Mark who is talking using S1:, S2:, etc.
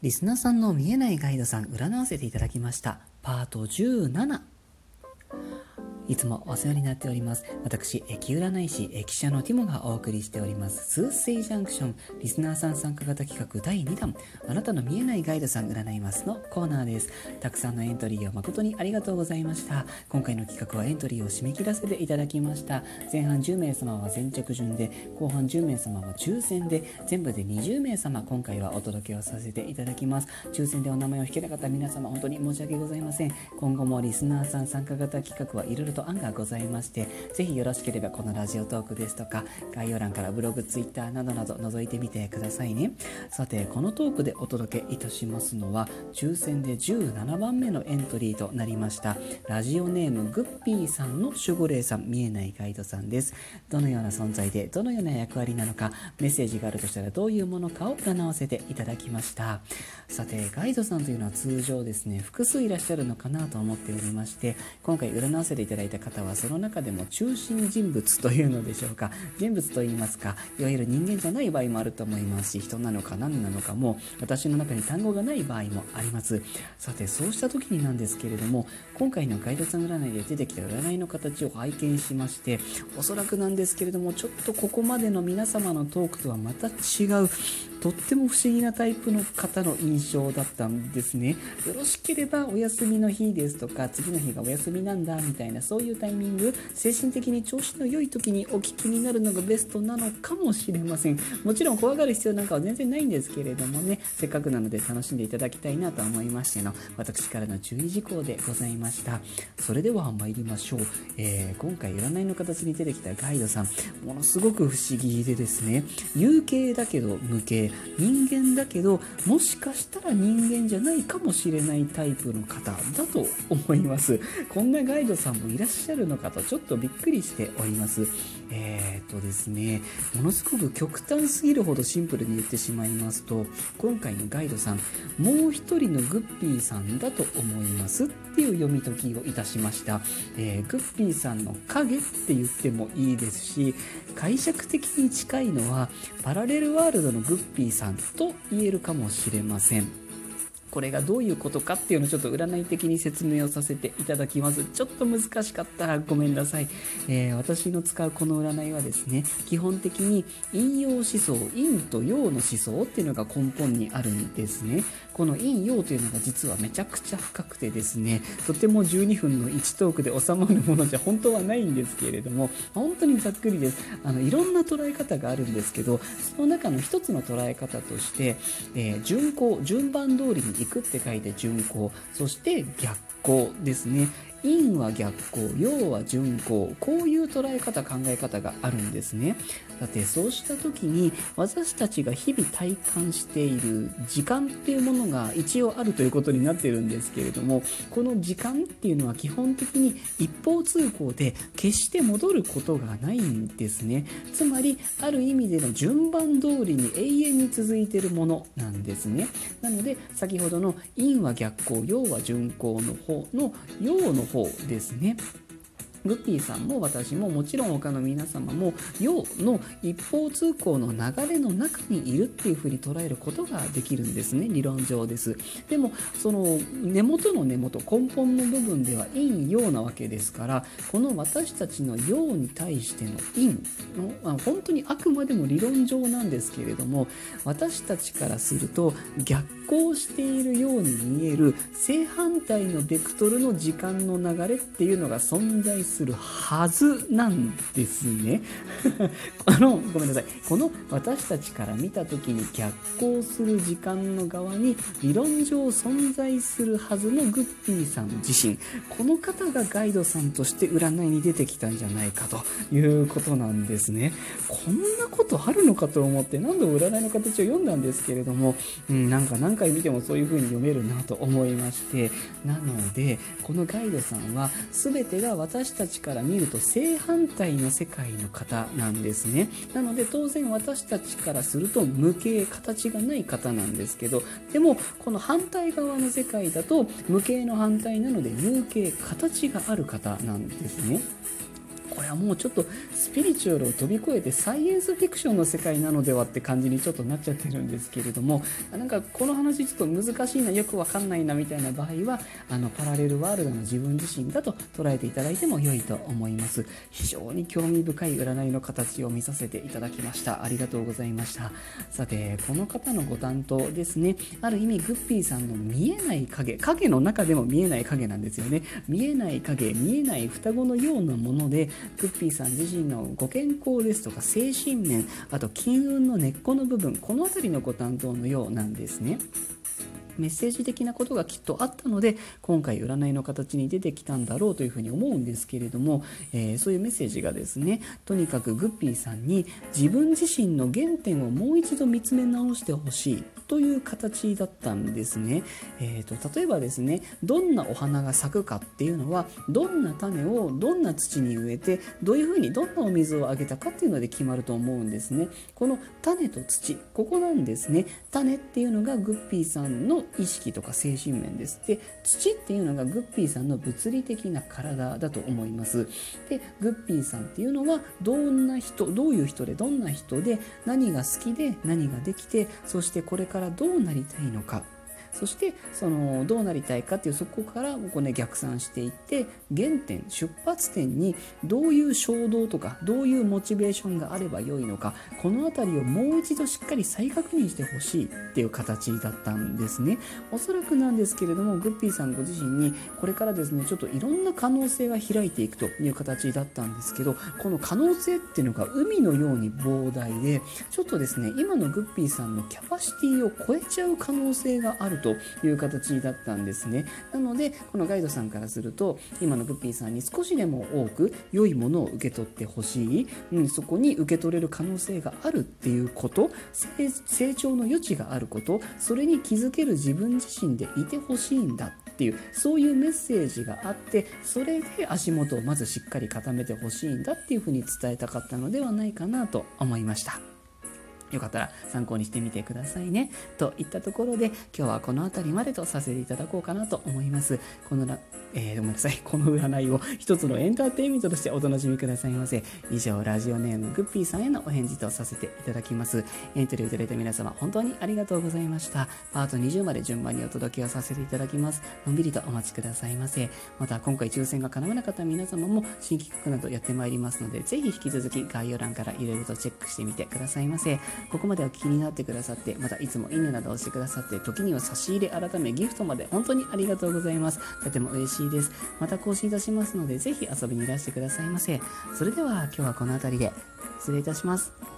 S1: リスナーさんの見えないガイドさん占わせていただきました。パート17いつもお世話になっております。私、駅占い師、駅舎のティモがお送りしております、スーセイジャンクション、リスナーさん参加型企画第2弾、あなたの見えないガイドさん占いますのコーナーです。たくさんのエントリーを誠にありがとうございました。今回の企画はエントリーを締め切らせていただきました。前半10名様は先着順で、後半10名様は抽選で、全部で20名様、今回はお届けをさせていただきます。抽選でお名前を引けなかった皆様、本当に申し訳ございません。今後もリスナーさん参加型企画はいろいろと案がございまして、ぜひよろしければこのラジオトークですとか、概要欄からブログ、ツイッターなどなど覗いてみてくださいね。さて、このトークでお届けいたしますのは、抽選で17番目のエントリーとなりました、ラジオネームグッピーさんの守護霊さん、見えないガイドさんです。どのような存在で、どのような役割なのか、メッセージがあるとしたらどういうものかを占わせていただきました。さて、ガイドさんというのは通常ですね、複数いらっしゃるのかなと思っておりまして、今回占わせていただいた方はその中でも中心人物というのでしょうか。人物といいますかいわゆる人間じゃない場合もあると思います。し人なのか何なのかも私の中に単語がない場合もあります。さてそうした時になんですけれども今回のガイドさん占いで出てきた占いの形を拝見しましておそらくなんですけれどもちょっとここまでの皆様のトークとはまた違うとっても不思議なタイプの方の印象だったんですね。よろしければお休みの日ですとか、次の日がお休みなんだみたいな、そういうタイミング、精神的に調子の良い時にお聞きになるのがベストなのかもしれません。もちろん怖がる必要なんかは全然ないんですけれどもね、せっかくなので楽しんでいただきたいなと思いましての、私からの注意事項でございました。それでは参りましょう。えー、今回占いの形に出てきたガイドさん、ものすごく不思議でですね、有形だけど無形、人間だけどもしかしたら人間じゃないかもしれないタイプの方だと思います。こんなガイドさんもいらっしゃるのかとちょっとびっくりしております。えー、っとですねものすごく極端すぎるほどシンプルに言ってしまいますと今回のガイドさんもう一人のグッピーさんだと思いますっていう読み解きをいたしました、えー、グッピーさんの影って言ってもいいですし解釈的に近いのはパラレルワールドのグッピーさんと言えるかもしれません。これがどういうことかっていうのをちょっと占い的に説明をさせていただきます。ちょっと難しかったらごめんなさい。えー、私の使うこの占いはですね、基本的に陰陽思想、陰と陽の思想っていうのが根本にあるんですね。この陰陽というのが実はめちゃくちゃ深くてですね、とても12分の1トークで収まるものじゃ本当はないんですけれども、本当にざっくりです。あの、いろんな捉え方があるんですけど、その中の一つの捉え方として、えー、順行、順番通りに行くって書いて順行。そして逆行ですね。陰は逆行陽は順行こういう捉え方考え方があるんですね。さてそうした時に私たちが日々体感している時間っていうものが一応あるということになってるんですけれどもこの時間っていうのは基本的に一方通行で決して戻ることがないんですね。つまりある意味での順番通りに永遠に続いてるものなんですね。なので先ほどの陰は逆行陽は順行の方の陽の方ですね。グッピーさんも私ももちろん他の皆様も陽の一方通行の流れの中にいるっていうふうに捉えることができるんですね。理論上です。でもその根元の根元根本の部分では陰陽なわけですからこの私たちの陽に対しての陰のあ本当にあくまでも理論上なんですけれども私たちからすると逆行しているように見える正反対のベクトルの時間の流れっていうのが存在するするはずなんですね。この、ごめんなさい。この私たちから見た時に逆行する時間の側に理論上存在するはずのグッピーさん自身。この方がガイドさんとして占いに出てきたんじゃないかということなんですね。こんなことあるのかと思って何度も占いの形を読んだんですけれども、うん、なんか何回見てもそういう風に読めるなと思いまして、なので、このガイドさんは全てが私たちから見ると正反対の世界の方なんですね。なので当然私たちからすると無形形がない方なんですけどでもこの反対側の世界だと無形の反対なので有形形がある方なんですね。れはもうちょっとスピリチュアルを飛び越えてサイエンスフィクションの世界なのではって感じにちょっとなっちゃってるんですけれどもなんかこの話ちょっと難しいなよくわかんないなみたいな場合はあのパラレルワールドの自分自身だと捉えていただいても良いと思います。非常に興味深い占いの形を見させていただきました。ありがとうございました。さてこの方のご担当ですね。ある意味グッピーさんの見えない影影の中でも見えない影なんですよね。見えない影見えない双子のようなものでグッピーさん自身のご健康ですとか精神面あと金運の根っこの部分この辺りのご担当のようなんですね。メッセージ的なことがきっとあったので今回占いの形に出てきたんだろうというふうに思うんですけれども、えー、そういうメッセージがですねとにかくグッピーさんに自分自身の原点をもう一度見つめ直してほしい。という形だったんですね、えーと、例えばですねどんなお花が咲くかっていうのはどんな種をどんな土に植えてどういうふうにどんなお水をあげたかっていうので決まると思うんですね。この種と土ここなんですね。種っていうのがグッピーさんの意識とか精神面です。で土っていうのがグッピーさんの物理的な体だと思います。でグッピーさんっていうのはどんな人どういう人でどんな人で何が好きで何ができてそしてこれからどうなりたいのか。そしてそのどうなりたいかっていうそこからこう、ね、逆算していって原点出発点にどういう衝動とかどういうモチベーションがあればよいのかこの辺りをもう一度しっかり再確認してほしいっていう形だったんですね。おそらくなんですけれどもグッピーさんご自身にこれからですねちょっといろんな可能性が開いていくという形だったんですけどこの可能性っていうのが海のように膨大でちょっとですね今のグッピーさんのキャパシティを超えちゃう可能性があるとという形だったんですね。なのでこのガイドさんからすると今のグッピーさんに少しでも多く良いものを受け取ってほしい、うん、そこに受け取れる可能性があるっていうこと。成長の余地があること。それに気づける自分自身でいてほしいんだっていうそういうメッセージがあってそれで足元をまずしっかり固めてほしいんだっていうふうに伝えたかったのではないかなと思いました。よかったら参考にしてみてくださいね。といったところで、今日はこの辺りまでとさせていただこうかなと思います。このら、えー、ごめんなさい。この占いを一つのエンターテインメントとしてお楽しみくださいませ。以上、ラジオネームグッピーさんへのお返事とさせていただきます。エントリーをいただいた皆様、本当にありがとうございました。パート20まで順番にお届けをさせていただきます。のんびりとお待ちくださいませ。また、今回抽選が叶わなかった皆様も新企画などやってまいりますので、ぜひ引き続き概要欄からいろいろとチェックしてみてくださいませ。ここまでお聞きになってくださって、またいつもいいねなどをしてくださって、時には差し入れ改めギフトまで本当にありがとうございます。とても嬉しいです。また更新いたしますので、ぜひ遊びにいらしてくださいませ。それでは今日はこの辺りで失礼いたします。